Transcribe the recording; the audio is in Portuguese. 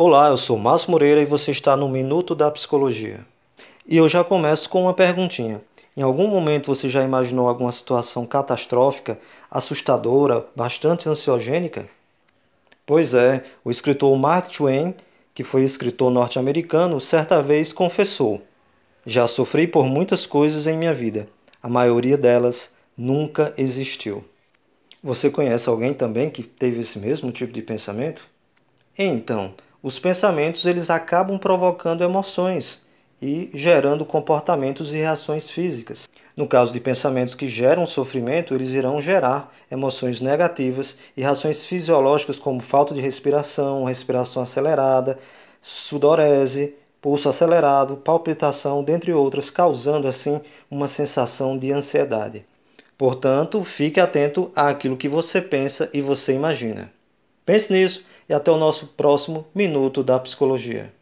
Olá, eu sou Márcio Moreira e você está no Minuto da Psicologia. E eu já começo com uma perguntinha. Em algum momento você já imaginou alguma situação catastrófica, assustadora, bastante ansiogênica? Pois é, o escritor Mark Twain, que foi escritor norte-americano, certa vez confessou: Já sofri por muitas coisas em minha vida. A maioria delas nunca existiu. Você conhece alguém também que teve esse mesmo tipo de pensamento? Então, os pensamentos eles acabam provocando emoções e gerando comportamentos e reações físicas. No caso de pensamentos que geram sofrimento, eles irão gerar emoções negativas e reações fisiológicas como falta de respiração, respiração acelerada, sudorese, pulso acelerado, palpitação, dentre outras, causando assim uma sensação de ansiedade. Portanto, fique atento àquilo que você pensa e você imagina. Pense nisso e até o nosso próximo Minuto da Psicologia.